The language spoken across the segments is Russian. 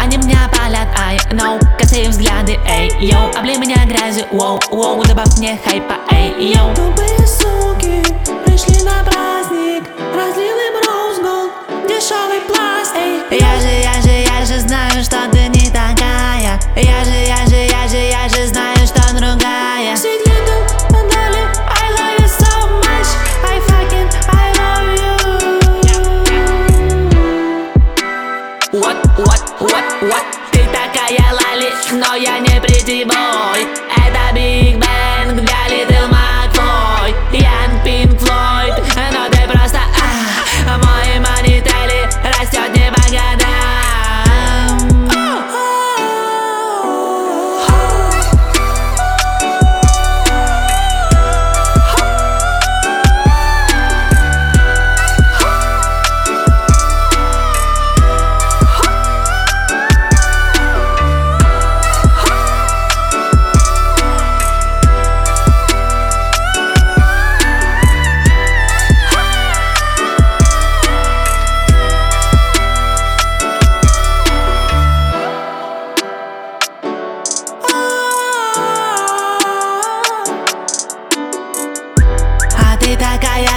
Они меня палят, I know Косые взгляды, эй, йоу. Облей меня грязью, воу, воу. Добавь мне хайпа, эй, йоу. Тупые суки Вот, вот, вот, вот Ты такая лали, но я не придевой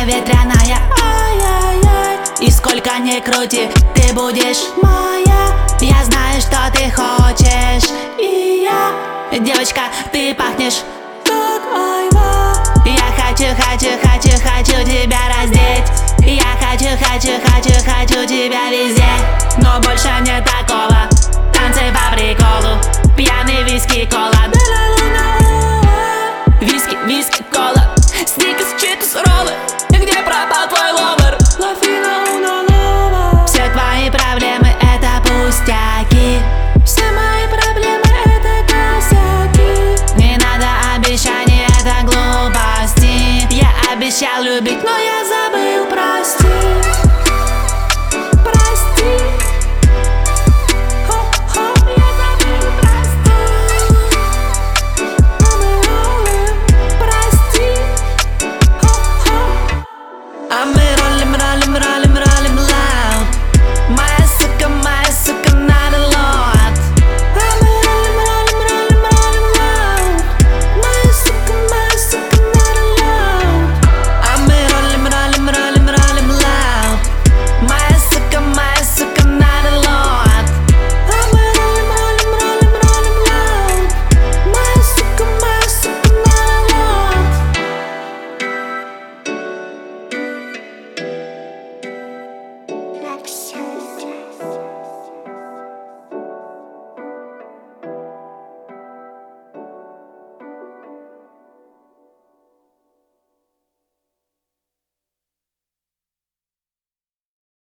ветряная. Ай-яй-яй. И сколько не крути, ты будешь моя. Я знаю, что ты хочешь. И я. Девочка, ты пахнешь. Как айва. Я хочу, хочу, хочу, хочу тебя раздеть. Я хочу, хочу, хочу, хочу тебя везде. Но больше не так big no